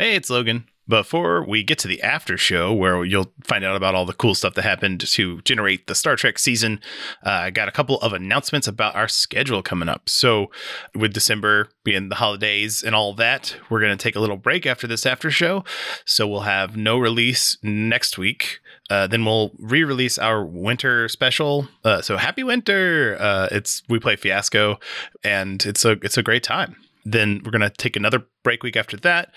Hey, it's Logan. Before we get to the after show, where you'll find out about all the cool stuff that happened to generate the Star Trek season, uh, I got a couple of announcements about our schedule coming up. So, with December being the holidays and all that, we're going to take a little break after this after show. So, we'll have no release next week. Uh, then we'll re-release our winter special. Uh, so happy winter! Uh, it's we play Fiasco, and it's a it's a great time. Then we're gonna take another break week after that.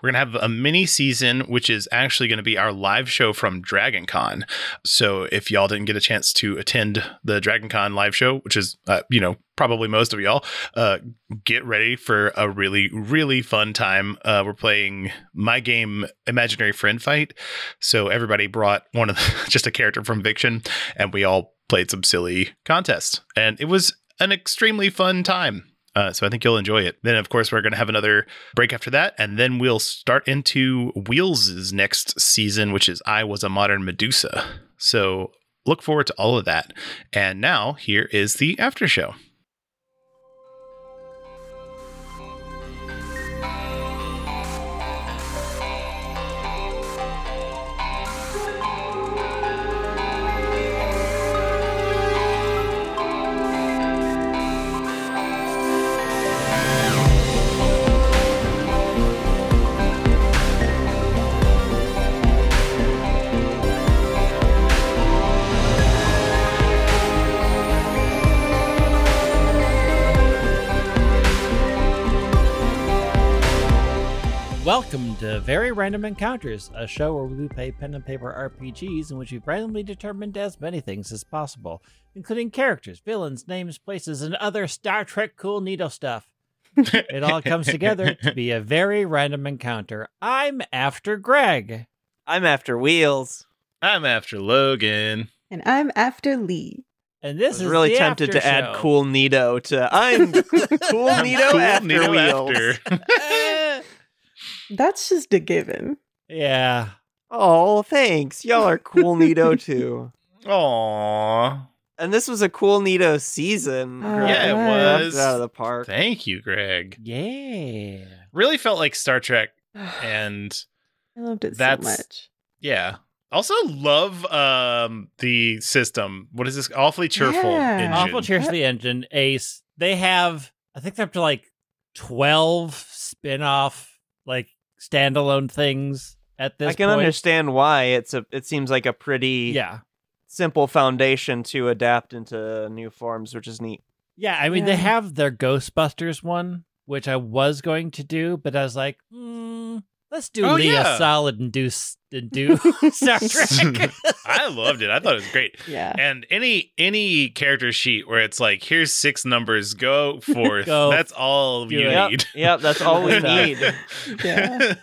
We're gonna have a mini season, which is actually gonna be our live show from Dragon Con. So if y'all didn't get a chance to attend the Dragon Con live show, which is uh, you know probably most of y'all, uh, get ready for a really really fun time. Uh, we're playing my game Imaginary Friend Fight. So everybody brought one of the, just a character from Fiction, and we all played some silly contests, and it was an extremely fun time. Uh, so I think you'll enjoy it. Then, of course, we're going to have another break after that, and then we'll start into Wheels' next season, which is I Was a Modern Medusa. So look forward to all of that. And now here is the after show. Welcome to Very Random Encounters, a show where we play pen and paper RPGs in which we've randomly determined as many things as possible, including characters, villains, names, places, and other Star Trek cool neato stuff. it all comes together to be a very random encounter. I'm after Greg. I'm after wheels. I'm after Logan. And I'm after Lee. And I this was is really the tempted after to add cool Nito to I'm cool I'm Nito cool after Nito wheels. after. Uh, That's just a given. Yeah. Oh, thanks. Y'all are cool Nito too. Aww. And this was a cool Nito season. Uh, Yeah, it was. Out of the park. Thank you, Greg. Yeah. Really felt like Star Trek, and I loved it That's- so much. yeah. Also love um the system. What is this? Awfully cheerful Yeah. engine. Awful Cheers for the Engine, Ace. They have, I think they're up to like 12 spin off, like standalone things at this I can point. understand why it's a. It seems like a pretty Yeah. simple foundation to adapt into new forms, which is neat. Yeah. I mean, they have their Ghostbusters one, which I was going to do, but I was like, hmm, let's do Oh, Leah yeah. Solid and do, s- and do Star Trek. I loved it. I thought it was great. Yeah. And any any character sheet where it's like, here's six numbers, go forth. Go. That's all Do you it. Need. yep, that's all we uh, need. Yeah.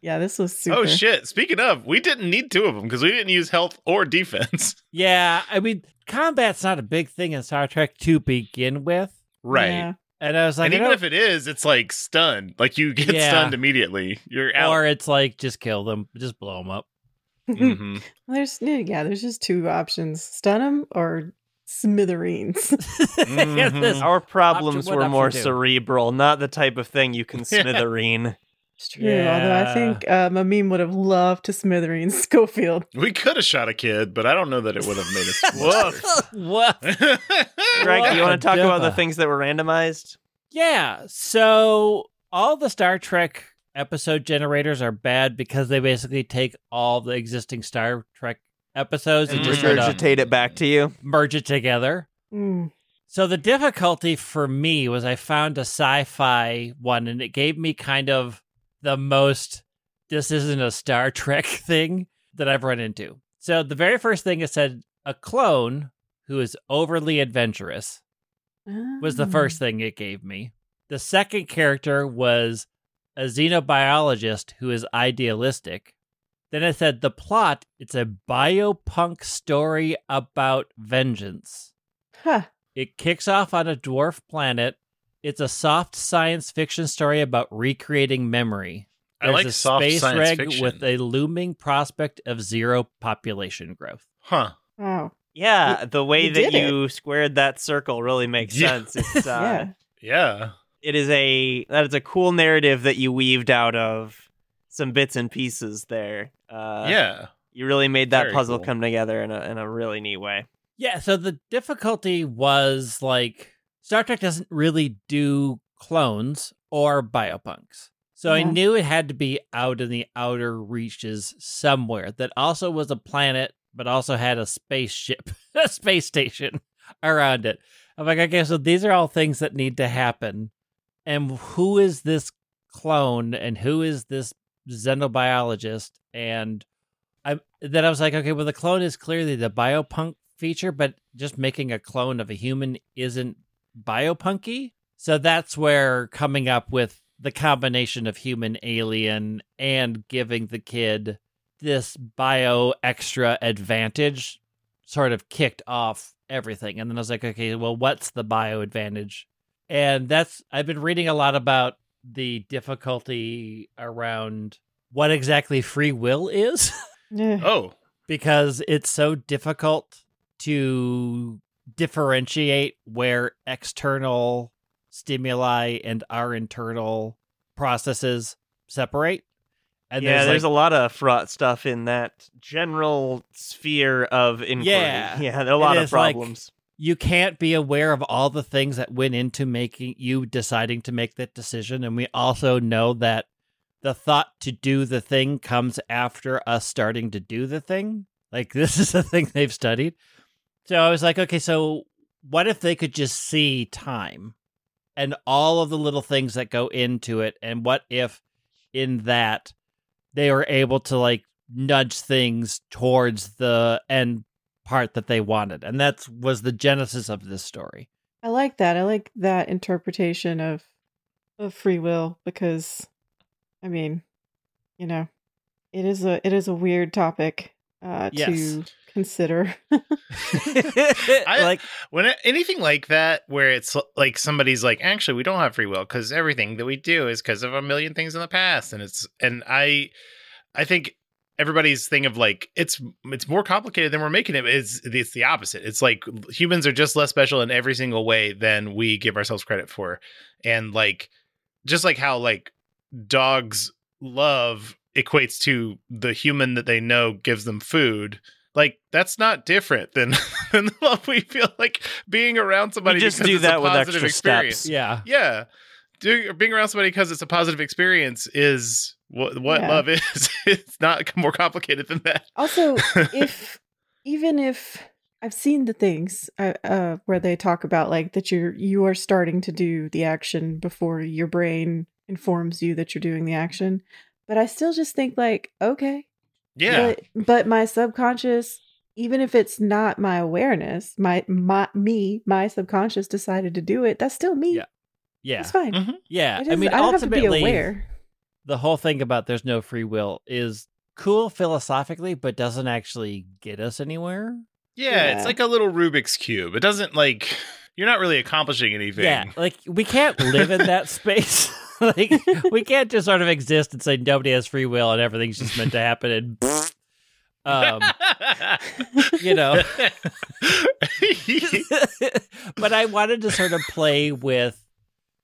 Yeah, this was oh, super. oh shit! Speaking of, we didn't need two of them because we didn't use health or defense. yeah. I mean, combat's not a big thing in Star Trek to begin with. Right. Yeah. And I was like, and even if it is, it's like stunned. Like you get Yeah. stunned immediately. You're out. or it's like, just kill them, just blow them up. Mhm. There's yeah, there's just two options: stun them or smithereens. Mhm. Our problems one, were more two. cerebral, not the type of thing you can smithereen. It's true. Although I think um, a would have loved to smithereens Schofield. We could have shot a kid, but I don't know that it would have made us. Woof. what? Greg, do you want to talk about the things that were randomized? Yeah. So all the Star Trek episode generators are bad because they basically take all the existing Star Trek episodes and And just sort Regurgitate it back to you. merge it together. Mm. So the difficulty for me was I found a sci-fi one and it gave me kind of the most this isn't a Star Trek thing that I've run into. So the very first thing it said a clone who is overly adventurous was the Ah. first thing it gave me. The second character was a xenobiologist who is idealistic. Then it said the plot, it's a biopunk story about vengeance. Huh. It kicks off on a dwarf planet. It's a soft science fiction story about recreating memory. I There's like a soft space science reg fiction. with a looming prospect of zero population growth. Huh. Oh. Yeah, the way you that did it. you squared that circle really makes Yeah. sense. It's, uh, yeah. Yeah. It is a that is a cool narrative that you weaved out of some bits and pieces there. Uh, yeah. you really made that Very puzzle cool. come together in a in a really neat way. Yeah, so the difficulty was like Star Trek doesn't really do clones or biopunks. So I knew it had to be out in the outer reaches somewhere that also was a planet, but also had a spaceship, a space station around it. I'm like, okay, so these are all things that need to happen. And who is this clone and who is this xenobiologist? And I then I was like, okay, well, the clone is clearly the biopunk feature, but just making a clone of a human isn't biopunky. So that's where coming up with the combination of human alien and giving the kid this bio extra advantage sort of kicked off everything. And then I was like, okay, well, what's the bio advantage? And that's, I've been reading a lot about the difficulty around what exactly free will is. Oh. because it's so difficult to differentiate where external stimuli and our internal processes separate. And yeah, there's, like, a lot of fraught stuff in that general sphere of inquiry. Yeah. yeah, a lot of is like- problems. you can't be aware of all the things that went into making you deciding to make that decision. And we also know that the thought to do the thing comes after us starting to do the thing. Like this is a thing they've studied. So I was like, okay, so what if they could just see time and all of the little things that go into it? And what if in that they were able to like nudge things towards the end part that they wanted? And that was the genesis of this story. I like that. I like that interpretation of of free will because I mean, you know, it is a it is a weird topic uh Yes. to consider. I- like When it- anything like that, where it's like somebody's like, actually, we don't have free will because everything that we do is because of a million things in the past, and it's and I, I think everybody's thing of like it's it's more complicated than we're making it is it's the opposite. It's like humans are just less special in every single way than we give ourselves credit for, and like just like how like dogs love equates to the human that they know gives them food like that's not different than than the love we feel like being around somebody just because do it's that a with positive extra experience. steps. yeah. Yeah, doing being around somebody because it's a positive experience is what what Yeah. love is. it's not more complicated than that. Also, if even if I've seen the things uh, uh, where they talk about like that you're you are starting to do the action before your brain informs you that you're doing the action, but I still just think like okay, yeah, but but my subconscious, even if it's not my awareness, my my me, my subconscious decided to do it. That's still me. Yeah. Yeah. It's fine. Mhm. Yeah. It I mean, I don't have to be aware. the whole thing about there's no free will is cool philosophically, but doesn't actually get us anywhere. yeah, It's like a little Rubik's cube. It doesn't like you're not really accomplishing anything. Yeah. Like, we can't live in that space. Like, we can't just sort of exist and say nobody has free will and everything's just meant to happen and. um, you know. but I wanted to sort of play with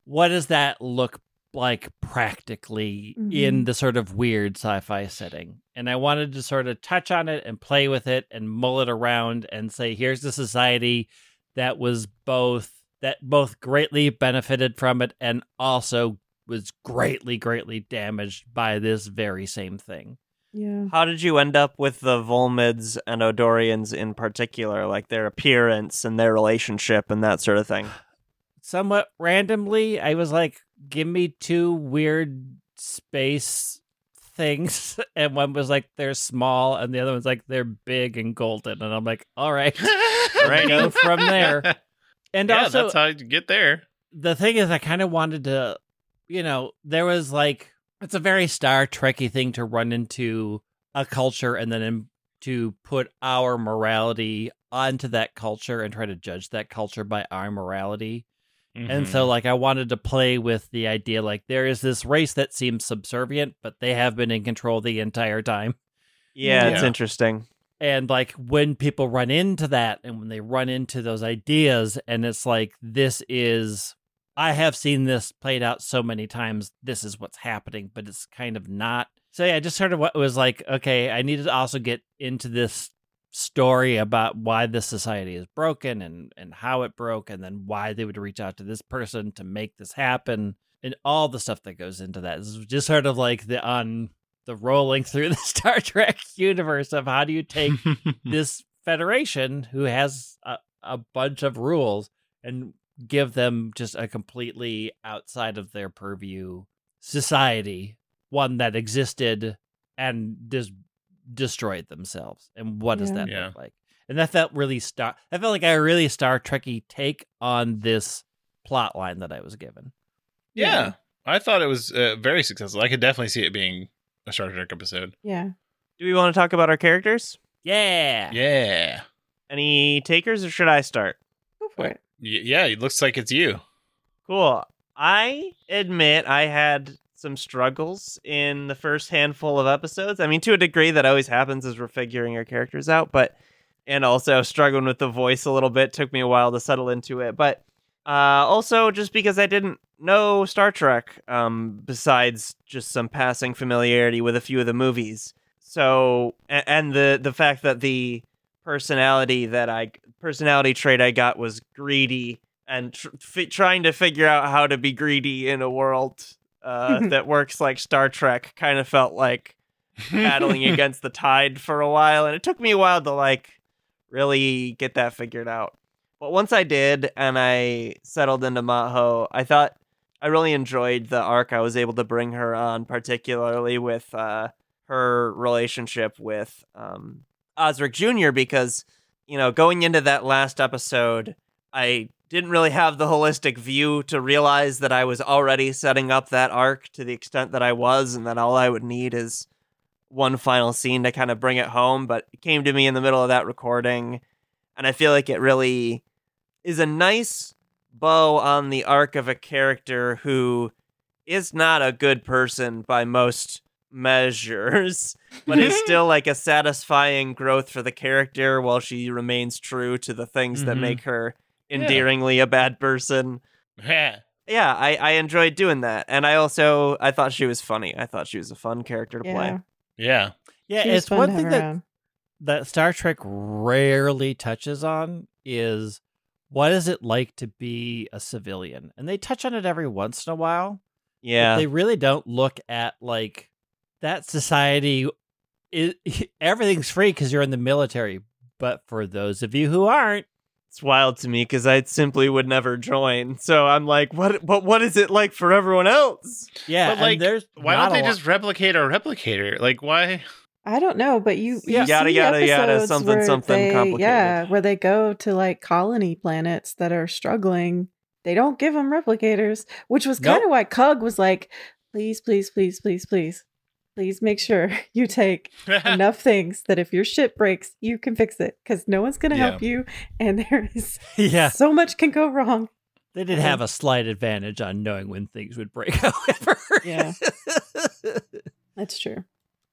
what does that look like practically in Mhm. the sort of weird sci-fi setting. And I wanted to sort of touch on it and play with it and mull it around and say here's the society that was both that both greatly benefited from it and also was greatly greatly damaged by this very same thing. Yeah. How did you end up with the Volmids and Odorians in particular, like their appearance and their relationship and that sort of thing? somewhat randomly, I was like, give me two weird space things. And one was like, they're small, and the other one's like, they're big and golden. And I'm like, all right. right. Go from there. And yeah, also, that's how you get there. the thing is, I kind of wanted to, you know, there was like, it's a very Star Trekky thing to run into a culture and then in, to put our morality onto that culture and try to judge that culture by our morality. And so, Mm-hmm. like, I wanted to play with the idea like, there is this race that seems subservient, but they have been in control the entire time. Yeah, it's interesting. And, like, when people run into that and when they run into those ideas, and it's like, this is I have seen this played out so many times. This is what's happening, but it's kind of not. So yeah, just sort of what was like, okay, I needed to also get into this story about why this society is broken and and how it broke and then why they would reach out to this person to make this happen and all the stuff that goes into that. This is just sort of like the on the rolling through the Star Trek universe of how do you take this federation who has a, a bunch of rules and give them just a completely outside of their purview society, one that existed and just destroyed themselves. And what does that Yeah. look like? And that felt really star. I felt like a really Star Trekky take on this plot line that I was given. yeah. I thought it was uh, very successful. I could definitely see it being a Star Trek episode. Yeah. Do we want to talk about our characters? Yeah. Yeah. Any takers, or should I start? Go for it. Y- yeah, it looks like it's you. Cool. I admit I had some struggles in the first handful of episodes. I mean, to a degree, that always happens as we're figuring our characters out, but and also struggling with the voice a little bit. Took me a while to settle into it, but uh, also just because I didn't know Star Trek, um, besides just some passing familiarity with a few of the movies. So, a- and the the fact that the personality that I personality trait I got was greedy and tr- trying to figure out how to be greedy in a world uh, that works like Star Trek kind of felt like battling against the tide for a while, and it took me a while to like really get that figured out. But once I did, and I settled into Maho, I thought I really enjoyed the arc I was able to bring her on, particularly with uh, her relationship with um, Osric Jr. Because you know, going into that last episode, I didn't really have the holistic view to realize that I was already setting up that arc to the extent that I was, and that all I would need is one final scene to kind of bring it home. But it came to me in the middle of that recording, and I feel like it really is a nice bow on the arc of a character who is not a good person by most measures, but is still like a satisfying growth for the character while she remains true to the things that Mhm. make her endearingly a bad person. Yeah. Yeah, I, I enjoyed doing that. And I also I thought she was funny. I thought she was a fun character to Yeah. play. Yeah. Yeah, She it's one thing that around. that Star Trek rarely touches on is what is it like to be a civilian? And they touch on it every once in a while. but Yeah. they really don't look at like that society is everything's free because you're in the military. But for those of you who aren't, It's wild to me because I simply would never join. So I'm like, what but what is it like for everyone else? yeah, But, like, and there's Why not don't they lot- just replicate a replicator? Like, why? I don't know, but you, you Yeah. Yada, see yada, yada, something, something they- complicated. Yeah, where they go to like colony planets that are struggling. They don't give them replicators, which was kind of Nope. why Cug was like, "Please, please, please, please, please, please make sure you take enough things that if your ship breaks, you can fix it because no one's going to Yeah. help you, and there is yeah, so much can go wrong." they did have a slight advantage on knowing when things would break. However, Yeah. That's true.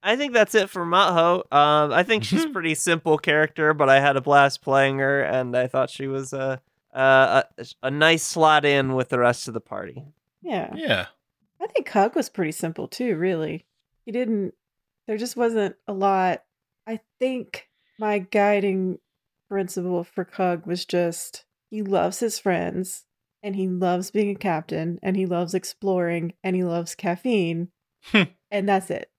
I think that's it for Maho. Um, I think she's a pretty simple character, but I had a blast playing her, and I thought she was a a, a, a nice slot in with the rest of the party. Yeah. yeah. I think Cug was pretty simple too, really. He didn't, there just wasn't a lot. I think my guiding principle for Cug was just he loves his friends and he loves being a captain and he loves exploring and he loves caffeine. and that's it.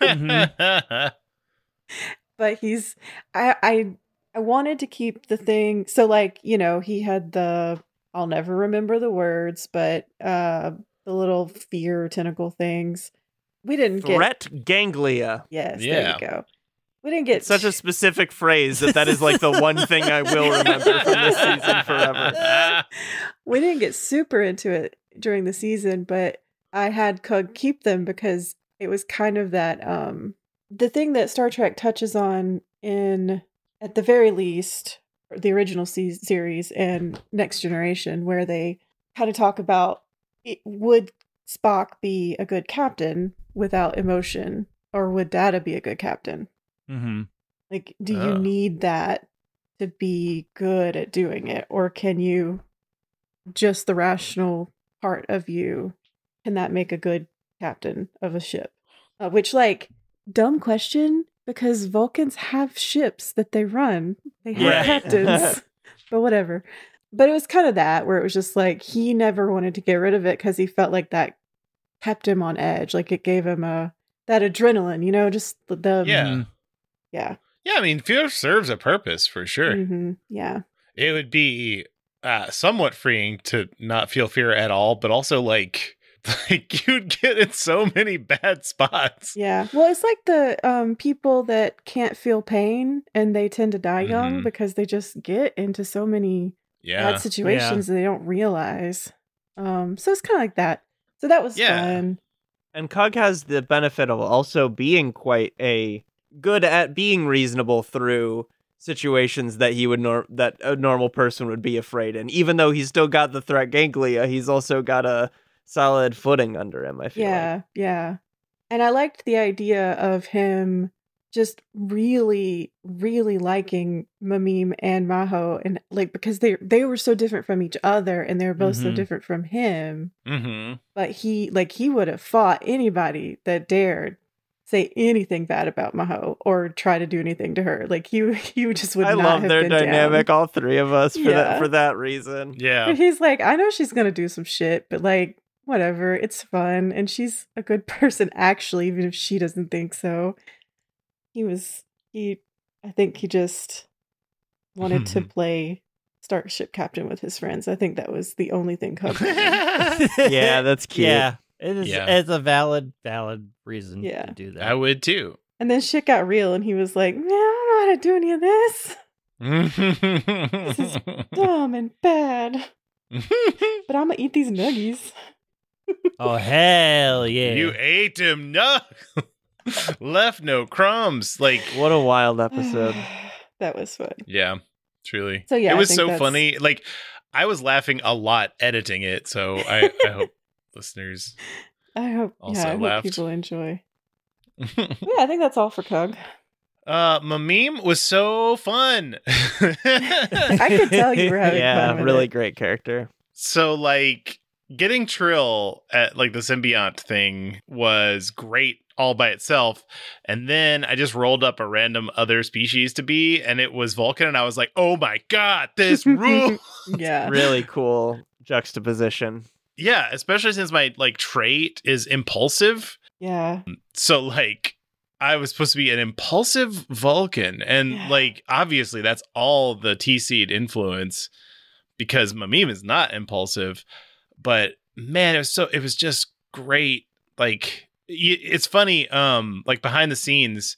But he's, I, I, I wanted to keep the thing. So, like, you know, he had the, I'll never remember the words, but, uh, the little fear tentacle things. We didn't get Threat ganglia. Yes, Yeah. there you go. We didn't get It's such a specific phrase that that is like the one thing I will remember from this season forever. we didn't get super into it during the season, but I had Cug keep them because it was kind of that um the thing that Star Trek touches on in at the very least the original se- series and Next Generation where they kind of talk about it, would Spock be a good captain without emotion or would Data be a good captain? mm-hmm. Like, do Oh. you need that to be good at doing it, or can you just the rational part of you, can that make a good captain of a ship? Uh, which, like, dumb question because Vulcans have ships that they run. They have Right. captains, but whatever. But it was kind of that where it was just like he never wanted to get rid of it because he felt like that kept him on edge. Like it gave him a that adrenaline, you know, just the, the Yeah. Mhm. yeah, Yeah, I mean, fear serves a purpose for sure. hmm yeah, It would be uh, somewhat freeing to not feel fear at all, but also like like you'd get in so many bad spots. yeah. Well, it's like the um people that can't feel pain and they tend to die young Mhm. because they just get into so many Yeah. bad situations that they don't realize. Um, so it's kind of like that. So that was Yeah. fun. And Cug has the benefit of also being quite a good at being reasonable through situations that he would nor- that a normal person would be afraid in. Even though he's still got the threat ganglia, he's also got a solid footing under him. I feel Yeah, like. yeah. And I liked the idea of him just really, really liking Mamim and Maho, and like because they they were so different from each other, and they were both so Mhm. different from him. Mm-hmm. But he like he would have fought anybody that dared say anything bad about Maho or try to do anything to her. Like he he just would. I not love have their been down. dynamic, all three of us, for Yeah. that for that reason. Yeah. But he's like, I know she's gonna do some shit, but like, whatever, it's fun, and she's a good person actually, even if she doesn't think so. He was he, I think he just wanted to hmm. play Starship Captain with his friends. I think that was the only thing Cug. wanted. Yeah, that's cute. Yeah, it is. Yeah. It's a valid, valid reason Yeah. to do that. I would too. and then shit got real, and he was like, "Man, I don't know how to do any of this. this is Dumb and bad, but I'm gonna eat these nuggies." oh hell yeah! You ate him, no. Left no crumbs. Like, What a wild episode. that was fun. yeah, truly. So, yeah, it was so that's- funny. Like, I was laughing a lot editing it. So I, I hope listeners. I hope, Also yeah, I hope laughed. people enjoy. Yeah, I think that's all for Cug. uh, my meme was so fun. I could tell you were having yeah, fun with really it. great character. So like getting Trill at like the symbiont thing was great all by itself. And then I just rolled up a random other species to be, and it was Vulcan, and I was like, oh my god, this rule. Yeah. Really cool juxtaposition. yeah, especially since my like trait is impulsive. Yeah. So like I was supposed to be an impulsive Vulcan, and Yeah. like obviously that's all the T seed influence because Mamim is not impulsive. But man, it was so it was just great. Like y- it's funny, um, like behind the scenes,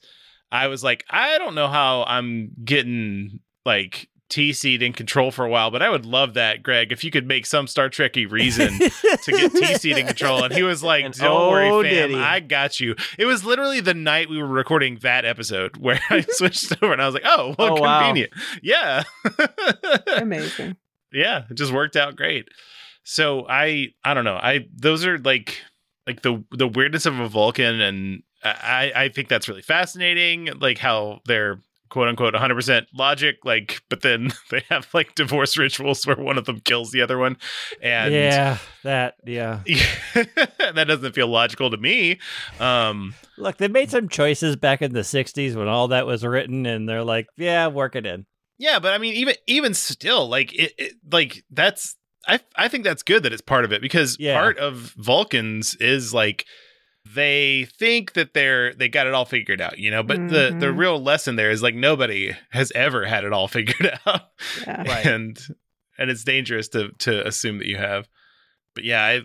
I was like, I don't know how I'm getting like T seed in control for a while, but I would love that, Greg, if you could make some Star Trekky reason to get T seed in control. And he was like, Don't oh, worry, fam. I got you. It was literally the night we were recording that episode where I switched over and I was like, Oh, what Oh, wow. convenient. Yeah. Amazing. yeah, it just worked out great. So I I don't know. I those are like like the the weirdness of a Vulcan and I I think that's really fascinating like how they're quote unquote 100% logic like but then they have like divorce rituals where one of them kills the other one and yeah, that yeah. that doesn't feel logical to me um Look, they made some choices back in the '60s when all that was written, and they're like, "Yeah, work it in." Yeah, but I mean, even even still, like it, it like that's I I think that's good that it's part of it because Yeah. part of Vulcans is like they think that they're they got it all figured out, you know. But the the Mhm. real lesson there is like nobody has ever had it all figured out, Yeah. Right. and and it's dangerous to to assume that you have. But yeah, I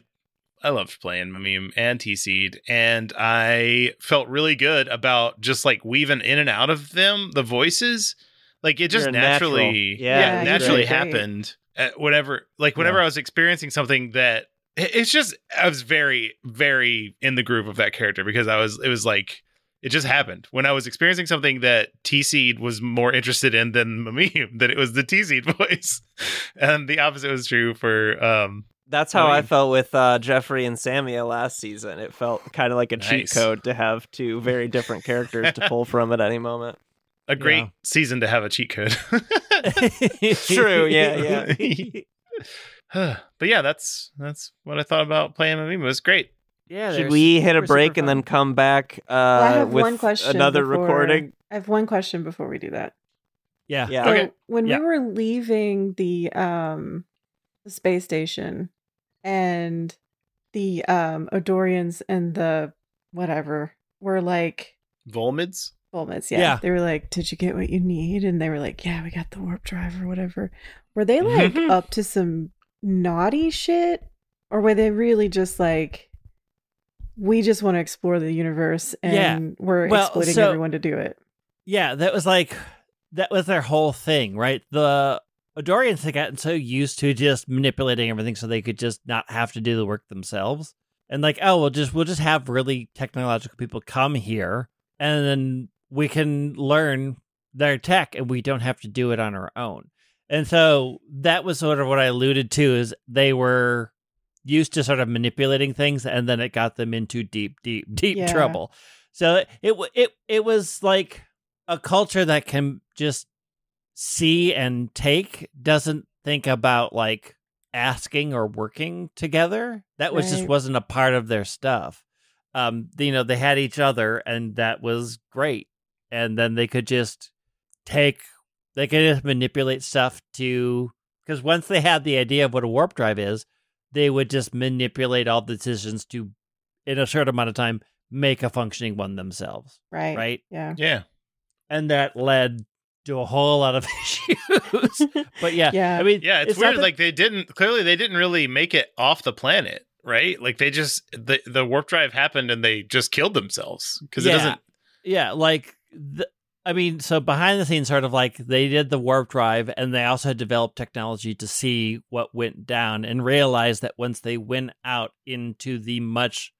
I loved playing Meme and T Seed, and I felt really good about just like weaving in and out of them the voices. Like it just You're a natural. naturally, Yeah, yeah, naturally great. happened. At whenever, like whenever Yeah. I was experiencing something that it's just, I was very, very in the groove of that character because I was, it was like. It just happened when I was experiencing something that T Seed was more interested in than Meme, that it was the T Seed voice, and the opposite was true for um, That's how I I, felt with uh, Jeffrey and Samia last season. It felt kind of like a cheat code to have two very different characters to pull from at any moment. A great Yeah. season to have a cheat code. True, yeah, yeah. but yeah, that's that's what I thought about playing Mimima. It was great. Yeah. Should we hit a break and then come back uh, I have with one question another before- recording? I have one question before we do that. Yeah. Yeah. So Okay. when Yeah. we were leaving the um the space station and the um Odorians and the whatever were like Volmids. Volmids, yeah. Yeah. They were like, Did you get what you need? And they were like, Yeah, we got the warp drive or whatever. Were they like Mhm. up to some naughty shit? Or were they really just like we just want to explore the universe Yeah. and we're Well, exploiting so- everyone to do it? Yeah, that was like that was their whole thing, right? The Odorians had gotten so used to just manipulating everything so they could just not have to do the work themselves. And like, oh, we'll just we'll just have really technological people come here and then we can learn their tech and we don't have to do it on our own. And so that was sort of what I alluded to is they were used to sort of manipulating things and then it got them into deep deep deep Yeah. trouble. So it it it was like a culture that can just see and take doesn't think about like asking or working together. That was just wasn't a part of their stuff. Um, you know, they had each other and that was great. And then they could just take they could just manipulate stuff to because once they had the idea of what a warp drive is, they would just manipulate all the decisions to in a short amount of time make a functioning one themselves. Right. Right. Yeah. Yeah. And that led to a whole lot of issues. but yeah, Yeah. I mean, Yeah, it's, not weird. that- Like they didn't clearly they didn't really make it off the planet, right? Like they just the the warp drive happened and they just killed themselves because Yeah. it doesn't. yeah, like the, I mean, so behind the scenes, sort of like they did the warp drive, and they also had developed technology to see what went down, and realized that once they went out into the much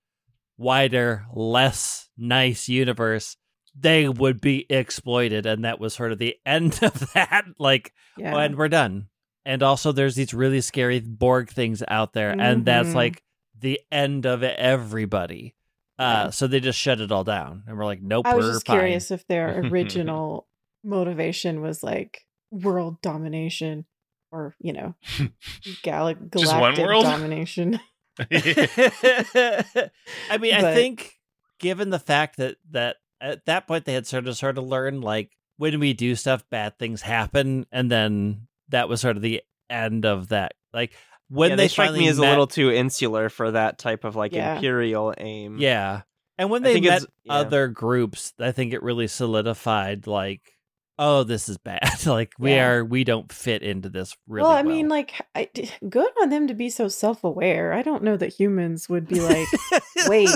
wider, less nice universe, they would be exploited, and that was sort of the end of that. Like, Yeah. and we're done. And also, there's these really scary Borg things out there, and that's Mhm. like the end of everybody. Uh, so they just shut it all down, and we're like, nope, I was we're just fine. curious if their original motivation was like world domination or, you know, gal- Just one galactic world? domination. I mean, I think given the fact that that at that point they had sort of sort of learned like when we do stuff, bad things happen, and then that was sort of the end of that. Like when yeah, they, they strike me as a little too insular for that type of like Yeah. imperial aim. Yeah. And when they think met yeah. other groups, I think it really solidified like, oh, this is bad. like we Yeah. are we don't fit into this really well, well. I mean, like, I, d- good on them to be so self aware. I don't know that humans would be like, wait,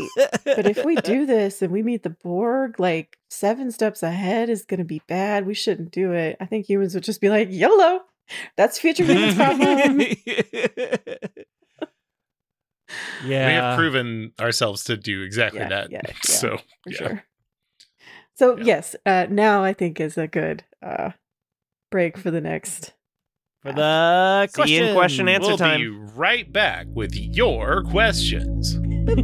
but if we do this and we meet the Borg, like, seven steps ahead is going to be bad. We shouldn't do it. I think humans would just be like, YOLO. That's future humans' problem. Yeah. We have proven ourselves to do exactly Yeah, that. yeah, yeah. So yeah. sure. So Yeah. yes, uh, now I think is a good uh, break for the next. For the See you in question answer we'll time. be right back with your questions. For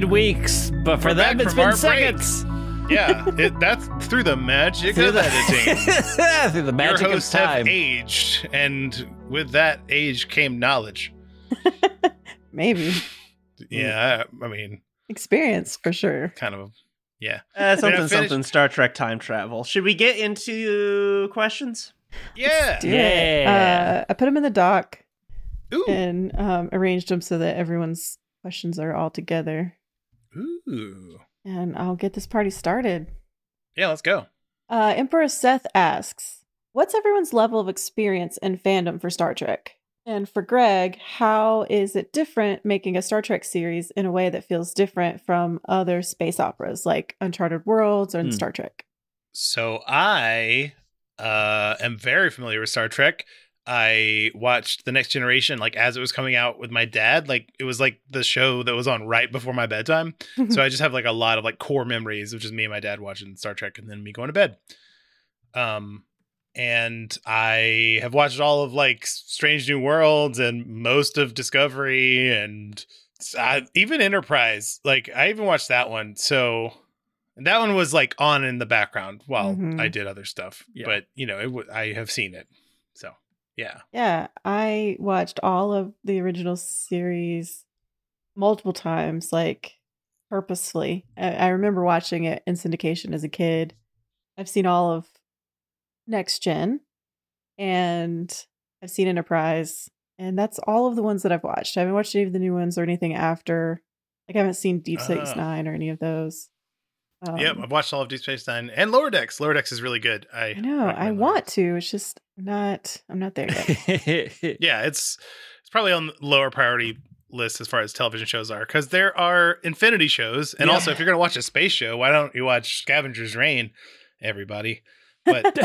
been weeks, but for We're them, back it's from been our break. seconds. Yeah, it, that's through the magic Through of the, editing. through the magic Your of hosts have time. aged, and with that age came knowledge. Maybe Yeah, I, I mean, experience for sure. kind of. Yeah, Uh, something, something Star Trek time travel. Should we get into questions? yeah. Yeah. Uh, I put them in the doc Ooh, and um, arranged them so that everyone's questions are all together. Ooh. And I'll get this party started. Yeah, let's go. Uh, Emperor Seth asks, "What's everyone's level of experience and fandom for Star Trek?" And for Greg, how is it different making a Star Trek series in a way that feels different from other space operas like Uncharted Worlds or Hmm. Star Trek? So I uh, am very familiar with Star Trek. I watched The Next Generation like as it was coming out with my dad. Like it was like the show that was on right before my bedtime. so I just have like a lot of like core memories of just me and my dad watching Star Trek and then me going to bed. Um and I have watched all of like Strange New Worlds and most of Discovery and uh, even Enterprise. Like I even watched that one. So that one was like on in the background while Mhm. I did other stuff. Yeah. But you know, it w- I have seen it. Yeah. Yeah, I watched all of the original series multiple times, like purposefully. I, I remember watching it in syndication as a kid. I've seen all of Next Gen and I've seen Enterprise, and that's all of the ones that I've watched. I haven't watched any of the new ones or anything after. Like, I haven't seen Deep Space Ah. Nine or any of those. Um, yep, I've watched all of Deep Space Nine and Lower Decks. Lower Decks is really good. I, I know. I Lower want Decks. to. It's just not. I'm not there yet. Yeah, it's it's probably on the lower priority list as far as television shows are because there are infinity shows, and Yeah. also if you're gonna watch a space show, why don't you watch Scavenger's Reign? Everybody, but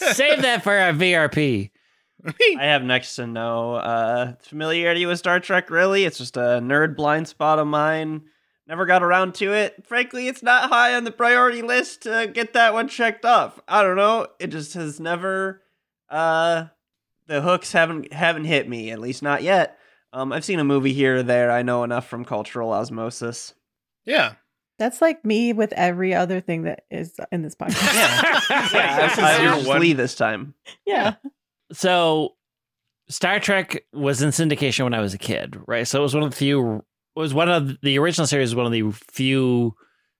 Save that for our VRP. I have next to no uh, familiarity with Star Trek, really. It's just a nerd blind spot of mine. Never got around to it. Frankly, it's not high on the priority list to get that one checked off. I don't know. It just has never. Uh, the hooks haven't haven't hit me, at least not yet. Um, I've seen a movie here or there. I know enough from cultural osmosis. yeah, That's like me with every other thing that is in this podcast. Yeah, yeah. This I, I your one- Lee this time. yeah. so Star Trek was in syndication when I was a kid, right? So it was one of the few was one of the original series was one of the few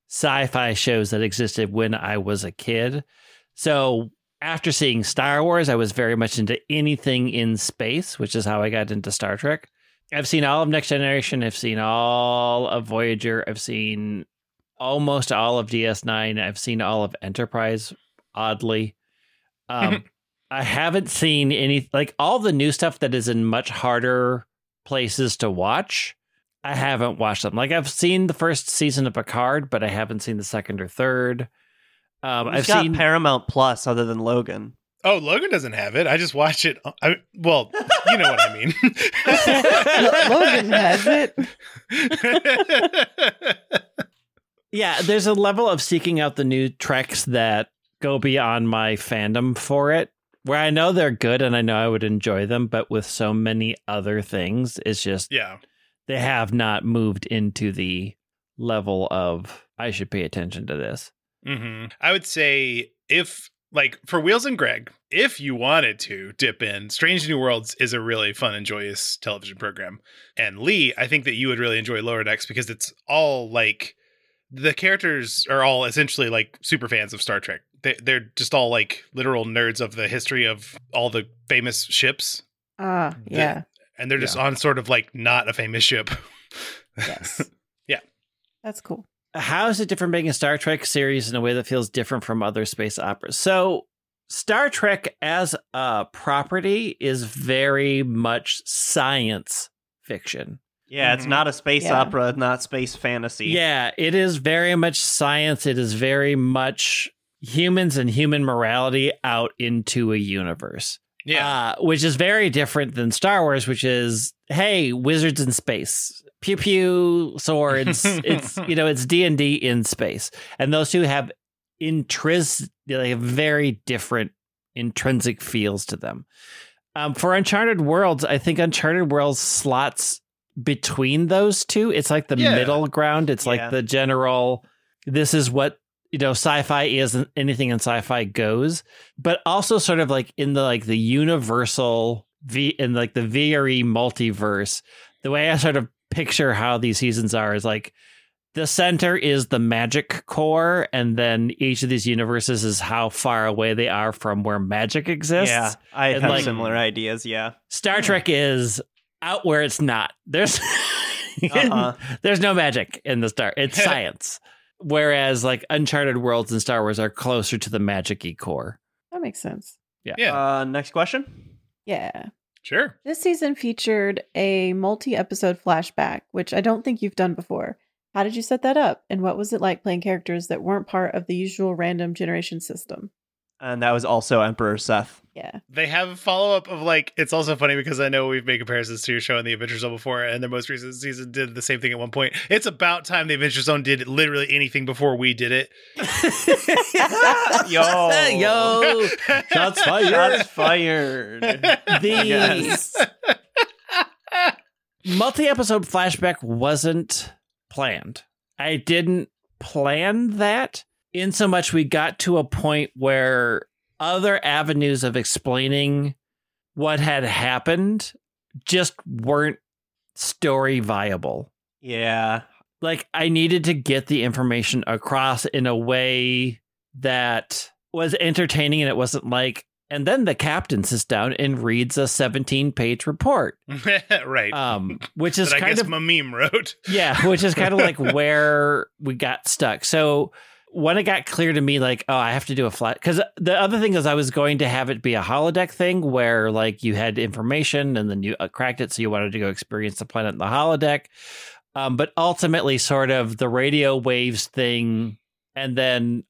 sci-fi shows that existed when I was a kid. So after seeing Star Wars, I was very much into anything in space, which is how I got into Star Trek. I've seen all of Next Generation, I've seen all of Voyager, I've seen almost all of DS9, I've seen all of Enterprise oddly. Um I haven't seen any like all the new stuff that is in much harder places to watch. I haven't watched them. Like I've seen the first season of Picard, but I haven't seen the second or third. Um, I've I've got seen Paramount Plus other than Logan. Oh, Logan doesn't have it. I just watch it. I, well, you know what I mean. Logan has it. yeah, there's a level of seeking out the new treks that go beyond my fandom for it, where I know they're good and I know I would enjoy them, but with so many other things, it's just yeah. They have not moved into the level of I should pay attention to this. hmm I would say if like for Wheels and Greg, if you wanted to dip in, Strange New Worlds is a really fun and joyous television program. And Lee, I think that you would really enjoy Lower Decks because it's all like the characters are all essentially like super fans of Star Trek. They, they're just all like literal nerds of the history of all the famous ships, Ah, The- yeah. And they're just on sort of like not a famous ship. Yes. Yeah. That's cool. How is it different being a Star Trek series in a way that feels different from other space operas? So, Star Trek as a property is very much science fiction. Yeah, it's Mhm. not a space Yeah. opera, not space fantasy. Yeah, it is very much science. It is very much humans and human morality out into a universe. Yeah. Uh, which is very different than Star Wars, which is hey, wizards in space, pew pew swords. it's you know it's D and D in space, and those two have intris they have very different intrinsic feels to them. Um, for Uncharted Worlds, I think Uncharted Worlds slots between those two. It's like the Yeah. middle ground. It's Yeah. like the general. This is what you know sci-fi is and anything in sci-fi goes but also sort of like in the like the universal v in like the VRE multiverse the way i sort of picture how these seasons are is like the center is the magic core and then each of these universes is how far away they are from where magic exists Yeah, I And, have like- similar ideas. Yeah. star trek is out where it's not there's Uh-huh. there's no magic in the star it's science whereas like uncharted worlds and star wars are closer to the magic-y core That makes sense. yeah. Uh, next question. Yeah. sure. This season featured a multi episode flashback, which I don't think you've done before. How did you set that up? And what was it like playing characters that weren't part of the usual random generation system? and that was also Emperor Seth. Yeah. They have a follow up of like it's also funny because I know we've made comparisons to your show in the Adventure Zone before, and their most recent season did the same thing at one point. It's about time the Adventure Zone did literally anything before we did it. Yo. yo, shots fired. Shots fired. the Yes. multi-episode flashback wasn't planned. I didn't plan that in so much we got to a point where other avenues of explaining what had happened just weren't story viable. Yeah. Like I needed to get the information across in a way that was entertaining and it wasn't like and then the captain sits down and reads a 17 page report right. um which is kind guess of my meme wrote. yeah which is kind of like where we got stuck so when it got clear to me like oh i have to do a flat because the other thing is i was going to have it be a holodeck thing where like you had information and then you uh, cracked it so you wanted to go experience the planet in the holodeck. Um, but ultimately sort of the radio waves thing and then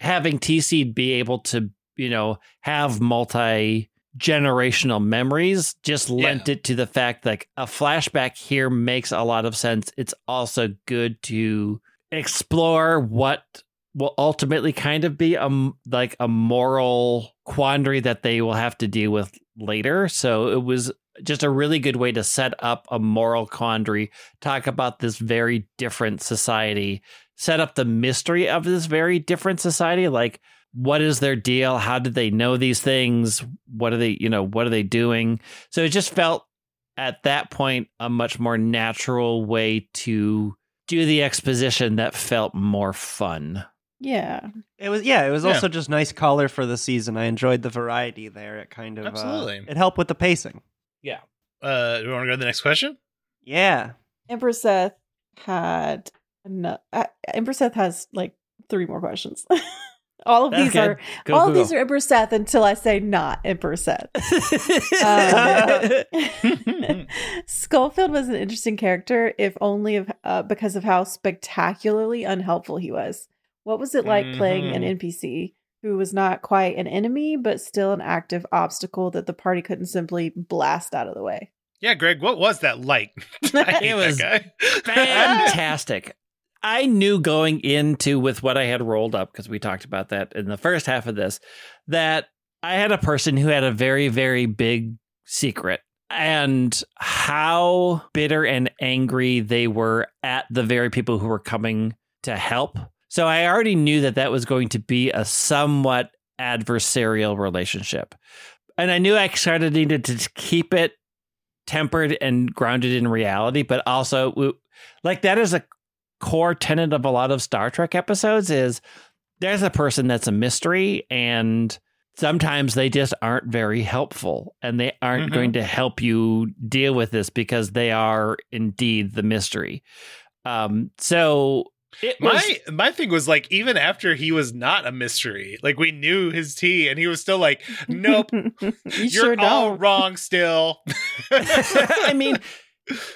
having tc be able to you know have multi generational memories just lent it to the fact like a flashback here makes a lot of sense. It's also good to explore what will ultimately kind of be a like a moral quandary that they will have to deal with later. So it was just a really good way to set up a moral quandary talk about this very different society set up the mystery of this very different society like what is their deal? How did they know these things? What are they you know what are they doing? So it just felt at that point a much more natural way to do the exposition that felt more fun Yeah. It was yeah, it was Yeah. also just nice color for the season. I enjoyed the variety there. It kind of uh, Absolutely. it helped with the pacing. Yeah. Uh, do we want to go to the next question? Yeah. Emperor Seth had no, uh, Emperor Seth has like three more questions. all of these Okay. are Go, all go, of these go. are Emperor Seth until I say not Emperor Seth. Um, Schofield was an interesting character, if only of, uh, because of how spectacularly unhelpful he was. What was it like playing an mm-hmm. NPC who was not quite an enemy, but still an active obstacle that the party couldn't simply blast out of the way? Yeah, Greg, what was that like? It was fantastic. I knew going into with what I had rolled up because we talked about that in the first half of this that I had a person who had a very very big secret and how bitter and angry they were at the very people who were coming to help. So I already knew that that was going to be a somewhat adversarial relationship. And I knew I sort of needed to keep it tempered and grounded in reality, but also like that is a core tenet of a lot of Star Trek episodes is there's a person that's a mystery and sometimes they just aren't very helpful and they aren't Mhm. going to help you deal with this because they are indeed the mystery. Um so it was My my thing was like even after he was not a mystery, like we knew his tea, and he was still like, "Nope, you you're sure all don't. wrong still." I mean,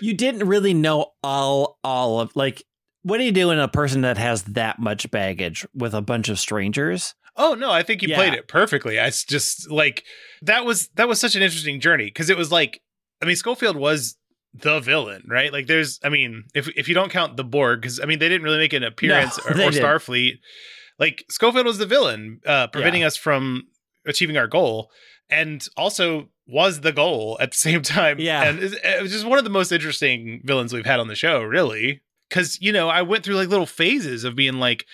you didn't really know all all of like what do you do in a person that has that much baggage with a bunch of strangers? Oh no, I think you Yeah. played it perfectly. I just like that was that was such an interesting journey because it was like I mean Schofield was the villain, right? Like there's I mean if if you don't count the Borg because I mean they didn't really make an appearance or, or. Starfleet. Like Schofield was the villain, uh, preventing us from achieving our goal, and also was the goal at the same time. Yeah. and it it was just one of the most interesting villains we've had on the show, really. Because you know I went through like little phases of being like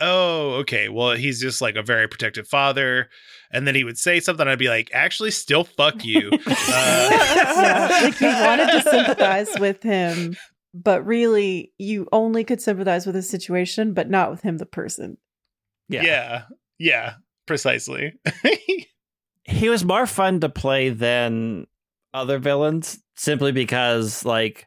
oh, okay, well, he's just like a very protective father. And then he would say something, I'd be like, actually, still fuck you. Uh, yeah, like you wanted to sympathize with him, but really you only could sympathize with his situation, but not with him, the person. yeah. yeah, precisely. He was more fun to play than other villains simply because like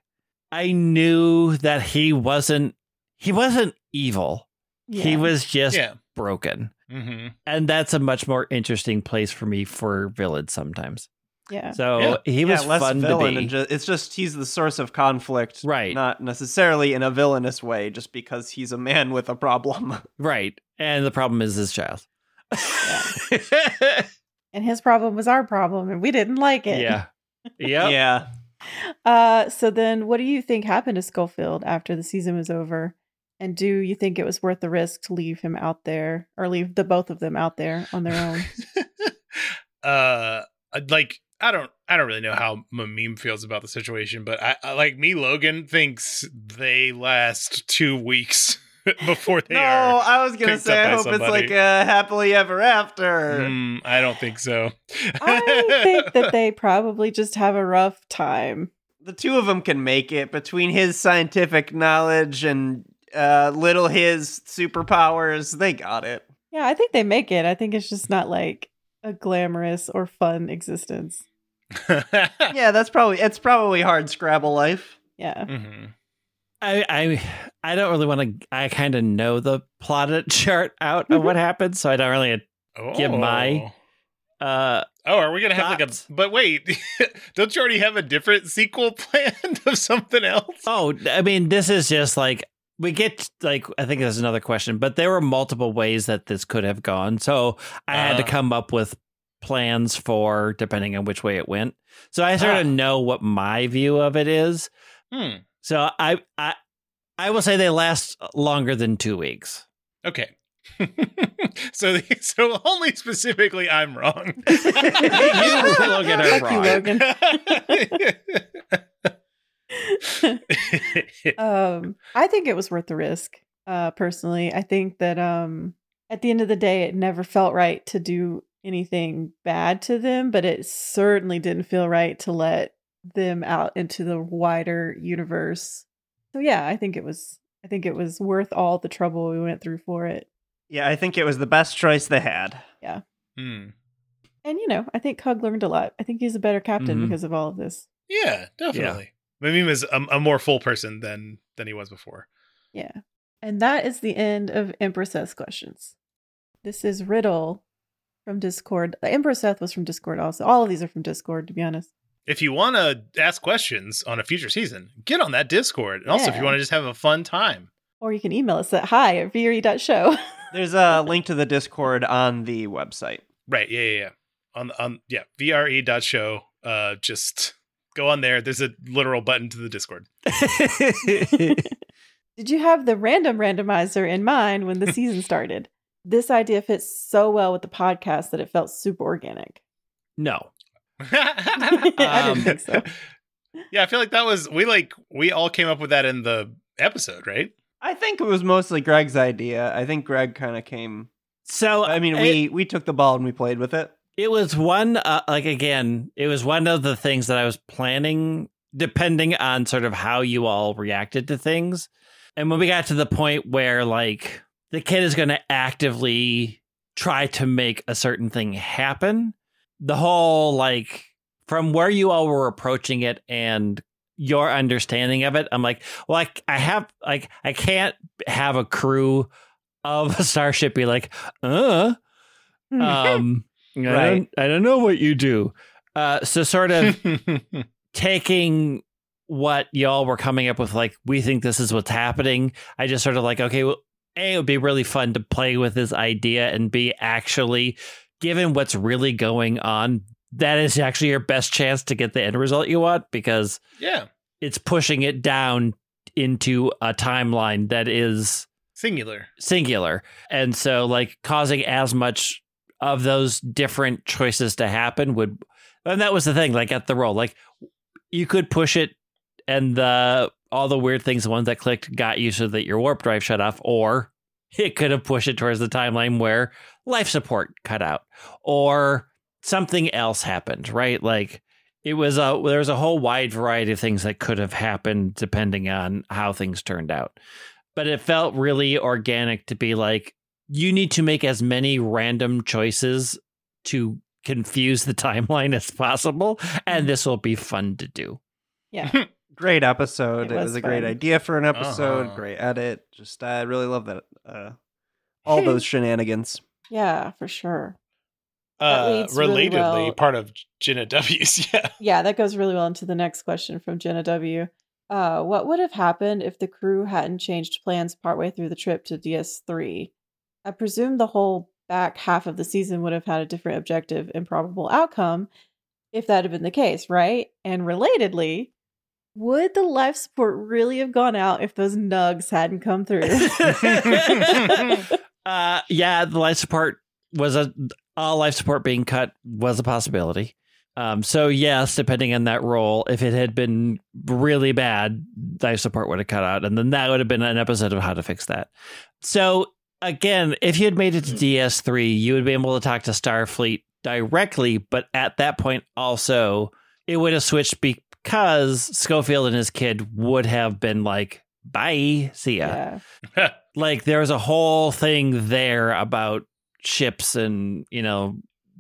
I knew that he wasn't he wasn't evil. He was just yeah. broken. hmm And that's a much more interesting place for me for villains sometimes. Yeah. So Yeah. he was yeah, less fun villain to be. and ju- it's just he's the source of conflict, Right. Not necessarily in a villainous way, just because he's a man with a problem. Right. And the problem is his child. And his problem was our problem, and we didn't like it. yeah. Yep. Yeah. Uh, so then, what do you think happened to Schofield after the season was over? And do you think it was worth the risk to leave him out there, or leave the both of them out there on their own? uh, like I don't, I don't really know how meme feels about the situation, but I, I like me. Logan thinks they last two weeks before they no, are. I was gonna say I by hope it's like a happily ever after. Mm, I don't think so. I think that they probably just have a rough time. The two of them can make it between his scientific knowledge and uh, little his superpowers. They got it. Yeah, I think they make it. I think it's just not like a glamorous or fun existence. Yeah, that's probably it's probably hard Scrabble life. Yeah. Mhm. I I I don't really want to. I kind of know the plotted chart out of what happened, so I don't really. Give my- Uh, Oh, are we gonna have like a? But wait, don't you already have a different sequel planned of something else? oh, I mean, this is just like we get like I think there's another question, but there were multiple ways that this could have gone, so I had to Uh. come up with plans for depending on which way it went. So I sort Ah. of know what my view of it is. Hmm. So I I I will say they last longer than two weeks. Okay. so, so only specifically, I'm wrong. You, Logan, are Fuck you. Logan. um, I think it was worth the risk. Uh, personally, I think that um, at the end of the day, it never felt right to do anything bad to them, but it certainly didn't feel right to let them out into the wider universe. So yeah, I think it was. I think it was worth all the trouble we went through for it. Yeah, I think it was the best choice they had. Hmm. And you know, I think Cug learned a lot. I think he's a better captain Mhm. because of all of this. Yeah, definitely. Mimim is a, a more full person than than he was before. Yeah. And that is the end of Empress Seth's questions. This is Riddle from Discord. The Empress Seth was from Discord also. All of these are from Discord, to be honest. If you want to ask questions on a future season, get on that Discord. And also, if you want to just have a fun time, Or you can email us at hi at vre.show. There's a link to the Discord on the website. right? Yeah, yeah, yeah. On on yeah, vre.show. Uh, just go on there. There's a literal button to the Discord. Did you have the random randomizer in mind when the season started? This idea fits so well with the podcast that it felt super organic. no. I didn't Um, think so. Yeah, I feel like that was we like we all came up with that in the episode, right? I think it was mostly Greg's idea. I think Greg kind of came. So I mean, it- we we took the ball and we played with it. It was one, uh, like again, it was one of the things that I was planning, depending on sort of how you all reacted to things. And when we got to the point where, like, the kid is going to actively try to make a certain thing happen, the whole, like, from where you all were approaching it and your understanding of it, I'm like, well, I, I have, like, I can't have a crew of a starship be like, uh, um I, Right. don't, I don't know what you do uh so sort of taking what y'all were coming up with like we think this is what's happening i just sort of like okay well a it would be really fun to play with this idea and b actually given what's really going on that is actually your best chance to get the end result you want because yeah, it's pushing it down into a timeline that is singular. singular and so like causing as much of those different choices to happen would and that was the thing like at the roll like you could push it and the all the weird things the ones that clicked got you so that your warp drive shut off or it could have pushed it towards the timeline where life support cut out or something else happened right? Like it was a there was a whole wide variety of things that could have happened depending on how things turned out. But it felt really organic to be like you need to make as many random choices to confuse the timeline as possible and this will be fun to do yeah. Great episode. It It was, was a great idea for an episode. Uh-huh. Great edit. Just I really love that. Uh, all those shenanigans. Yeah, for sure. That Uh, leads really relatedly, well- part of Jenna W's. Yeah. Yeah, that goes really well into the next question from Jenna W. Uh, what would have happened if the crew hadn't changed plans partway through the trip to DS3? I presume the whole back half of the season would have had a different objective and probable outcome if that had been the case, right? And relatedly, would the life support really have gone out if those nugs hadn't come through? uh, yeah, the life support was a all life support being cut was a possibility. Um, so yes, depending on that role, if it had been really bad, life support would have cut out, and then that would have been an episode of how to fix that. So again, if you had made it to hmm. DS3, you would be able to talk to Starfleet directly, but at that point also it would have switched because Schofield and his kid would have been like, bye, see ya. yeah. Like there was a whole thing there about ships and, you know,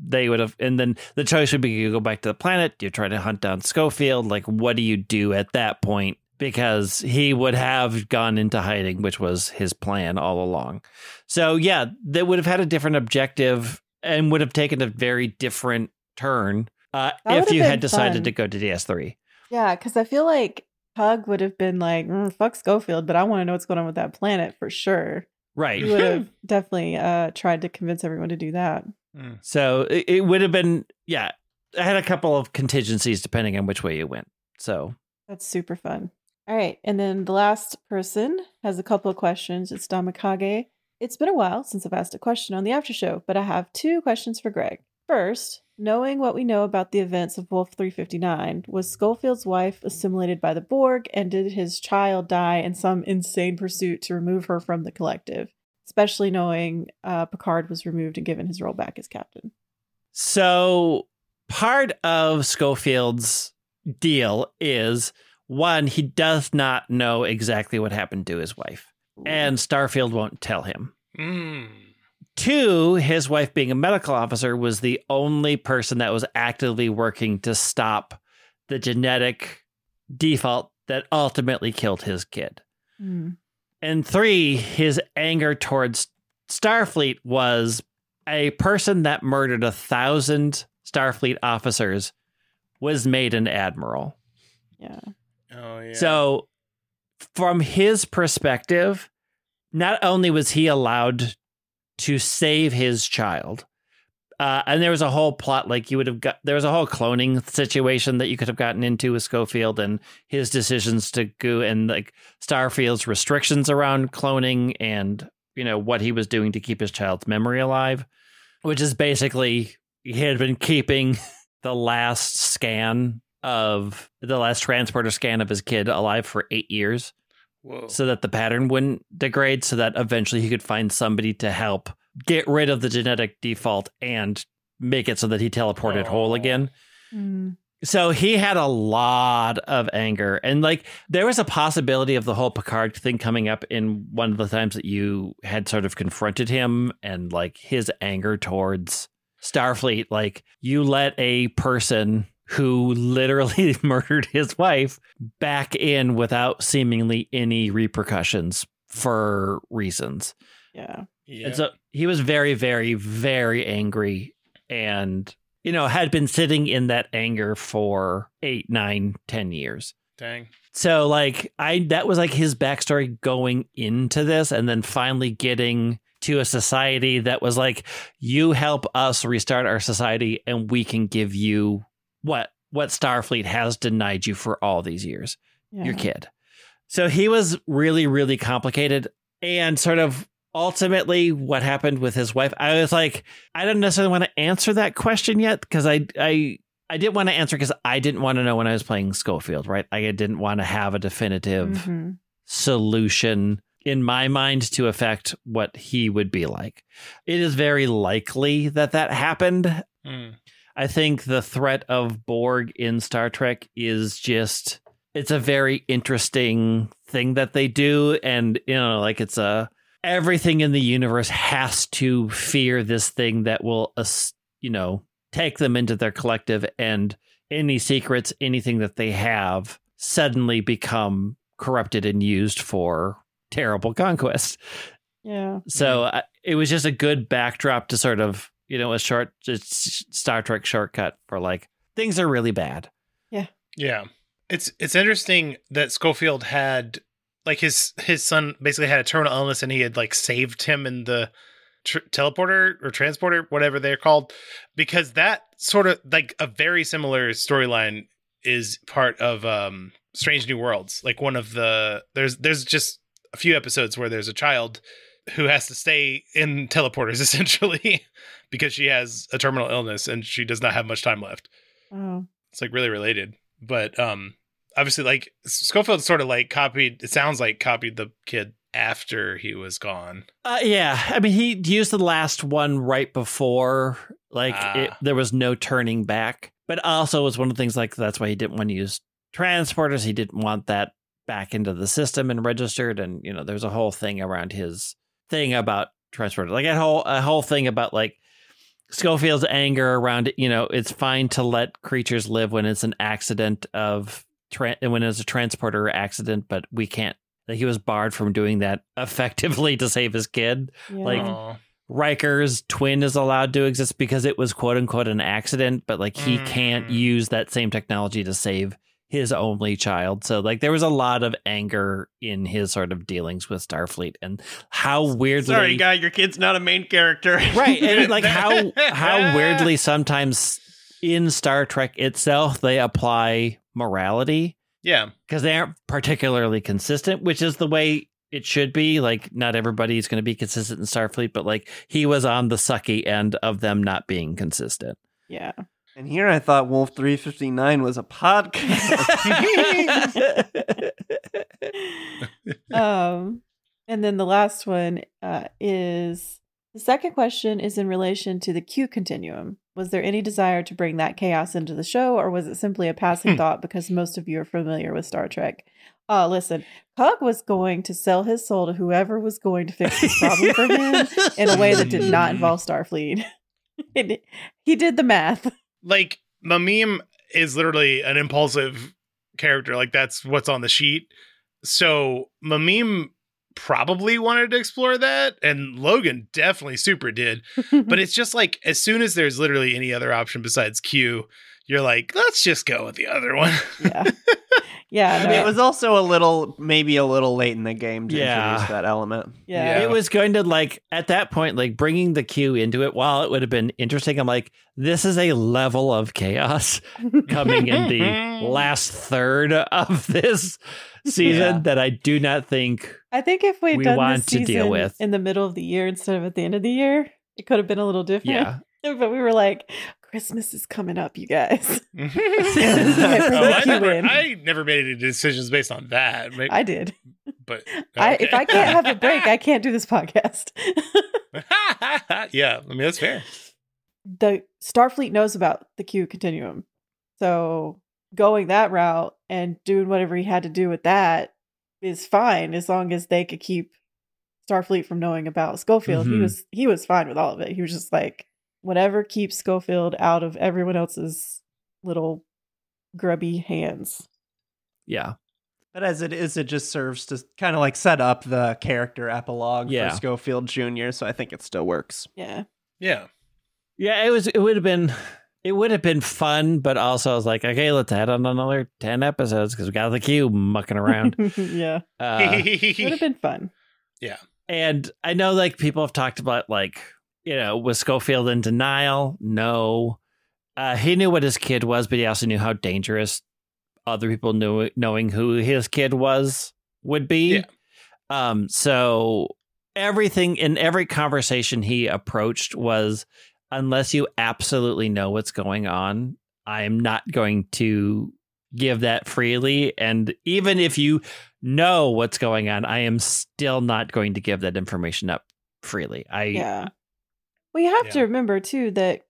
they would have, and then the choice would be you go back to the planet, you try to hunt down Schofield. Like, what do you do at that point? Because he would have gone into hiding, which was his plan all along. So, yeah, they would have had a different objective and would have taken a very different turn uh, if you had decided fun. to go to DS3. Yeah, because I feel like Cug would have been like, "Mm, fuck Schofield, but I want to know what's going on with that planet for sure. Right. He would have definitely uh, tried to convince everyone to do that. So it, it would have been, yeah, I had a couple of contingencies depending on which way you went. So That's super fun. All right. And then the last person has a couple of questions. It's Damakage. It's been a while since I've asked a question on the after show, but I have two questions for Greg. First, knowing what we know about the events of Wolf 359, was Schofield's wife assimilated by the Borg, and did his child die in some insane pursuit to remove her from the collective? Especially knowing uh, Picard was removed and given his role back as captain. So part of Schofield's deal is one, he does not know exactly what happened to his wife, and Starfleet won't tell him. Mm. Two, his wife being a medical officer was the only person that was actively working to stop the genetic default that ultimately killed his kid. Hmm. And three, his anger towards Starfleet was a person that murdered a thousand Starfleet officers was made an admiral. Yeah. Oh yeah. So, from his perspective, not only was he allowed to save his child, uh, and there was a whole plot like you would have got. There was a whole cloning situation that you could have gotten into with Schofield and his decisions to go and like Starfleet's restrictions around cloning and you know what he was doing to keep his child's memory alive, which is basically he had been keeping the last scan of the last transporter scan of his kid alive for eight years Whoa. so that the pattern wouldn't degrade so that eventually he could find somebody to help get rid of the genetic default and make it so that he teleported whole again Hmm. so he had a lot of anger and like there was a possibility of the whole picard thing coming up in one of the times that you had sort of confronted him and like his anger towards starfleet like you let a person who literally murdered his wife back in without seemingly any repercussions for reasons Yeah. yeah. and so he was very, very, very angry and, you know, had been sitting in that anger for eight, nine, ten years. Dang. So like I that was like his backstory going into this and then finally getting to a society that was like, you help us restart our society and we can give you what what Starfleet has denied you for all these years yeah. your kid. So he was really, really complicated and sort of ultimately what happened with his wife. I was like, I don't necessarily want to answer that question yet because I, I, I didn't want to answer because I didn't want to know when I was playing Schofield, right? I didn't want to have a definitive Mhm. solution in my mind to affect what he would be like. It is very likely that that happened. Mm. I think the threat of Borg in Star Trek is just it's a very interesting thing that they do and you know like it's a everything in the universe has to fear this thing that will you know take them into their collective and any secrets anything that they have suddenly become corrupted and used for terrible conquest Yeah. so I, it was just a good backdrop to sort of, you know, a short just Star Trek shortcut for like things are really bad. Yeah. Yeah. It's it's interesting that Schofield had like his his son basically had a terminal illness and he had like saved him in the tr- teleporter or transporter, whatever they're called, because that sort of like a very similar storyline is part of um Strange New Worlds. Like one of the there's there's just a few episodes where there's a child who has to stay in teleporters essentially because she has a terminal illness and she does not have much time left. Oh. It's like really related. But um obviously like Schofield sort of like copied it sounds like copied the kid after he was gone. Uh, yeah, I mean, he used the last one right before, like it, Ah. there was no turning back. But also, it was one of the things like that's why he didn't want to use transporters. He didn't want that back into the system and registered. And you know, there's a whole thing around his thing about transporters, like a whole a whole thing about like Schofield's anger around it. You know, it's fine to let creatures live when it's an accident of tra- when it's a transporter accident, but we can't. That he was barred from doing that effectively to save his kid. Yeah. Like- Aw. Riker's twin is allowed to exist because it was quote unquote an accident, but like he can't Mm. use that same technology to save his only child. So like there was a lot of anger in his sort of dealings with Starfleet and how weirdly Sorry, guy, your kid's not a main character. right and like how how weirdly sometimes in Star Trek itself they apply morality Yeah. because they aren't particularly consistent, which is the way it should be. Like, not everybody's going to be consistent in Starfleet, but like he was on the sucky end of them not being consistent. yeah. And here I thought Wolf 359 was a podcast. um, and then the last one uh, is the second question is in relation to the Q continuum. Was there any desire to bring that chaos into the show, or was it simply a passing Hmm. thought because most of you are familiar with Star Trek? Uh, listen, Cug was going to sell his soul to whoever was going to fix this problem for him in a way that did not involve Starfleet. He did the math. Like Mamim is literally an impulsive character. Like that's what's on the sheet. So Mamim probably wanted to explore that, and Logan definitely super did. But it's just like as soon as there's literally any other option besides Q, you're like, let's just go with the other one. yeah, yeah, I no, mean, it was also a little, maybe a little late in the game to Yeah. introduce that element. yeah. Yeah. It was going to like at that point, like bringing the Q into it. While it would have been interesting, I'm like, this is a level of chaos coming in the last third of this season Yeah. that I do not think. I think if we'd we done want this to deal with. in the middle of the year instead of at the end of the year, it could have been a little different. Yeah, but we were like, Christmas is coming up, you guys. oh, Yeah, I, Q never. I never made any decisions based on that. Maybe- I did. but I, if I can't have a break, I can't do this podcast. yeah, I mean that's fair. the Starfleet knows about the Q continuum, so going that route and doing whatever he had to do with that is fine as long as they could keep Starfleet from knowing about Schofield. He Mhm. was he was fine with all of it. He was just like whatever keeps Schofield out of everyone else's little grubby hands. yeah. But as it is, it just serves to kind of like set up the character epilogue Yeah. for Schofield Jr., so I think it still works. Yeah. Yeah. Yeah, it was. It would have been. It would have been fun, but also I was like, okay, let's add on another ten episodes because we got the Q mucking around. yeah. Uh, Would have been fun. Yeah, and I know like people have talked about like you know was Schofield in denial? No, uh, he knew what his kid was, but he also knew how dangerous other people knew knowing who his kid was would be. Yeah. Um. So everything in every conversation he approached was unless you absolutely know what's going on, I am not going to give that freely. And even if you know what's going on, I am still not going to give that information up freely. I Yeah. You have to remember too that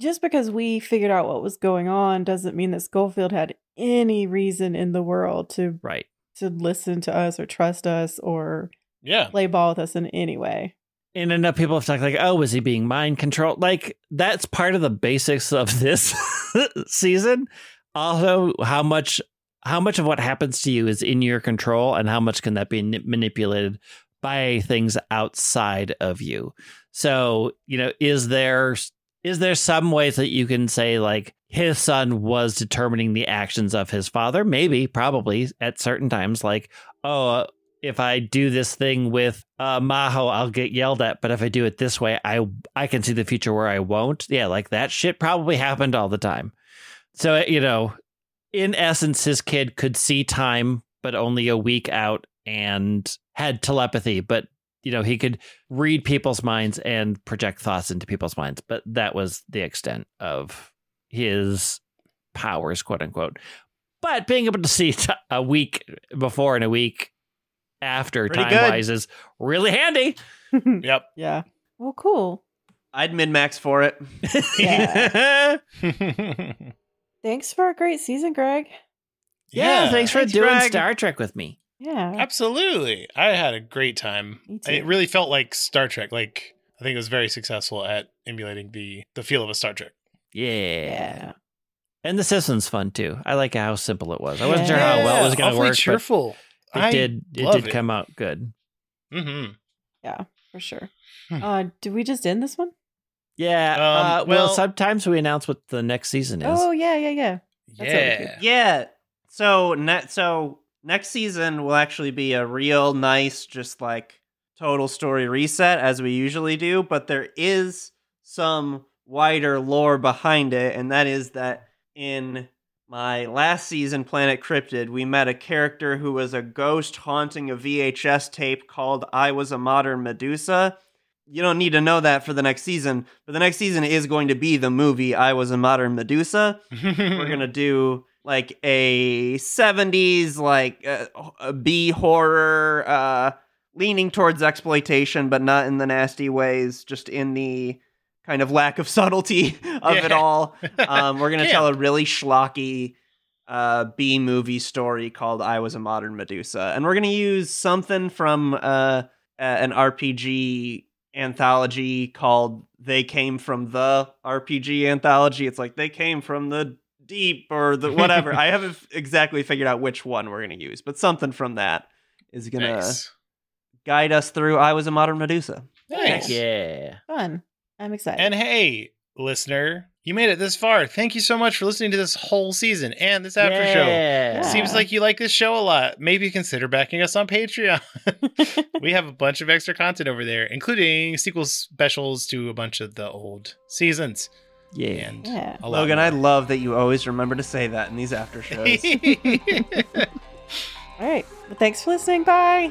just because we figured out what was going on doesn't mean that Schofield had any reason in the world to right. to listen to us or trust us or Yeah. play ball with us in any way. And know people have talked like, oh, was he being mind controlled? Like that's part of the basics of this season. Also, how much how much of what happens to you is in your control, and how much can that be ni- manipulated by things outside of you? So, you know, is there is there some ways that you can say like his son was determining the actions of his father? Maybe, probably at certain times, like, oh, if I do this thing with uh, Maho, I'll get yelled at. But if I do it this way, I I can see the future where I won't. Yeah, like that shit probably happened all the time. So you know, in essence, his kid could see time, but only a week out, and had telepathy. But you know, he could read people's minds and project thoughts into people's minds. But that was the extent of his powers, quote unquote. But being able to see t- a week before and a week after Pretty time good. wise is really handy. Yep. yeah. Well, cool. I'd min max for it. Yeah. Thanks for a great season, Greg. yeah, thanks for Thanks, doing Greg. Star Trek with me. Yeah. Absolutely. I had a great time. It really felt like Star Trek. Like I think it was very successful at emulating the the feel of a Star Trek. Yeah. Yeah. And the system's fun too. I like how simple it was. I wasn't sure how well it was going to awfully work, cheerful. but it did. It love did come out good. Mm-hmm. Yeah, for sure. Hmm. Uh, did we just end this one? Yeah. Um, uh, well, well- sometimes we announce what the next season is. Oh, yeah, yeah, yeah. That's Yeah. Yeah. So ne- so next season will actually be a real nice, just like total story reset as we usually do, but there is some wider lore behind it, and that is that in my last season, Planet Cryptid, we met a character who was a ghost haunting a VHS tape called I Was a Modern Medusa. You don't need to know that for the next season, but the next season is going to be the movie I Was a Modern Medusa we're gonna do like a 70s like uh, a b horror uh leaning towards exploitation but not in the nasty ways just in the kind of lack of subtlety of it all. Um we're gonna Yeah. tell a really schlocky uh b movie story called i was a modern medusa and we're gonna use something from uh an rpg anthology called they came from the rpg anthology. It's like they came from the deep or the whatever i haven't exactly figured out which one we're gonna use but something from that is gonna nice. guide us through i was a modern medusa Nice. Yeah. Fun. I'm excited. And hey, listener, you made it this far. Thank you so much for listening to this whole season and this after show. Yeah. Seems like you like this show a lot. Maybe consider backing us on Patreon. we have a bunch of extra content over there, including sequel specials to a bunch of the old seasons. Yeah. And Yeah. a lot logan i love that you always remember to say that in these after shows All right. Well, thanks for listening. Bye.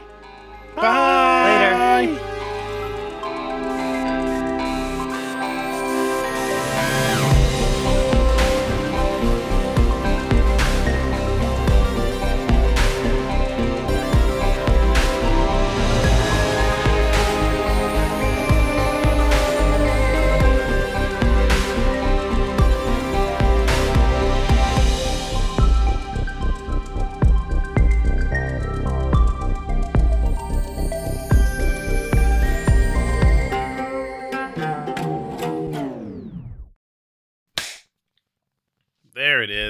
Bye. Later.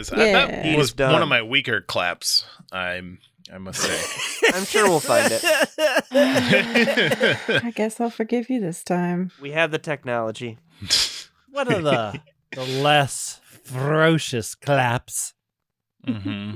There it is. I, Yeah. that He's was done. one of my weaker claps. I'm. I must say. i'm sure we'll find it I guess I'll forgive you this time. we have the technology What are the the less ferocious claps? hmm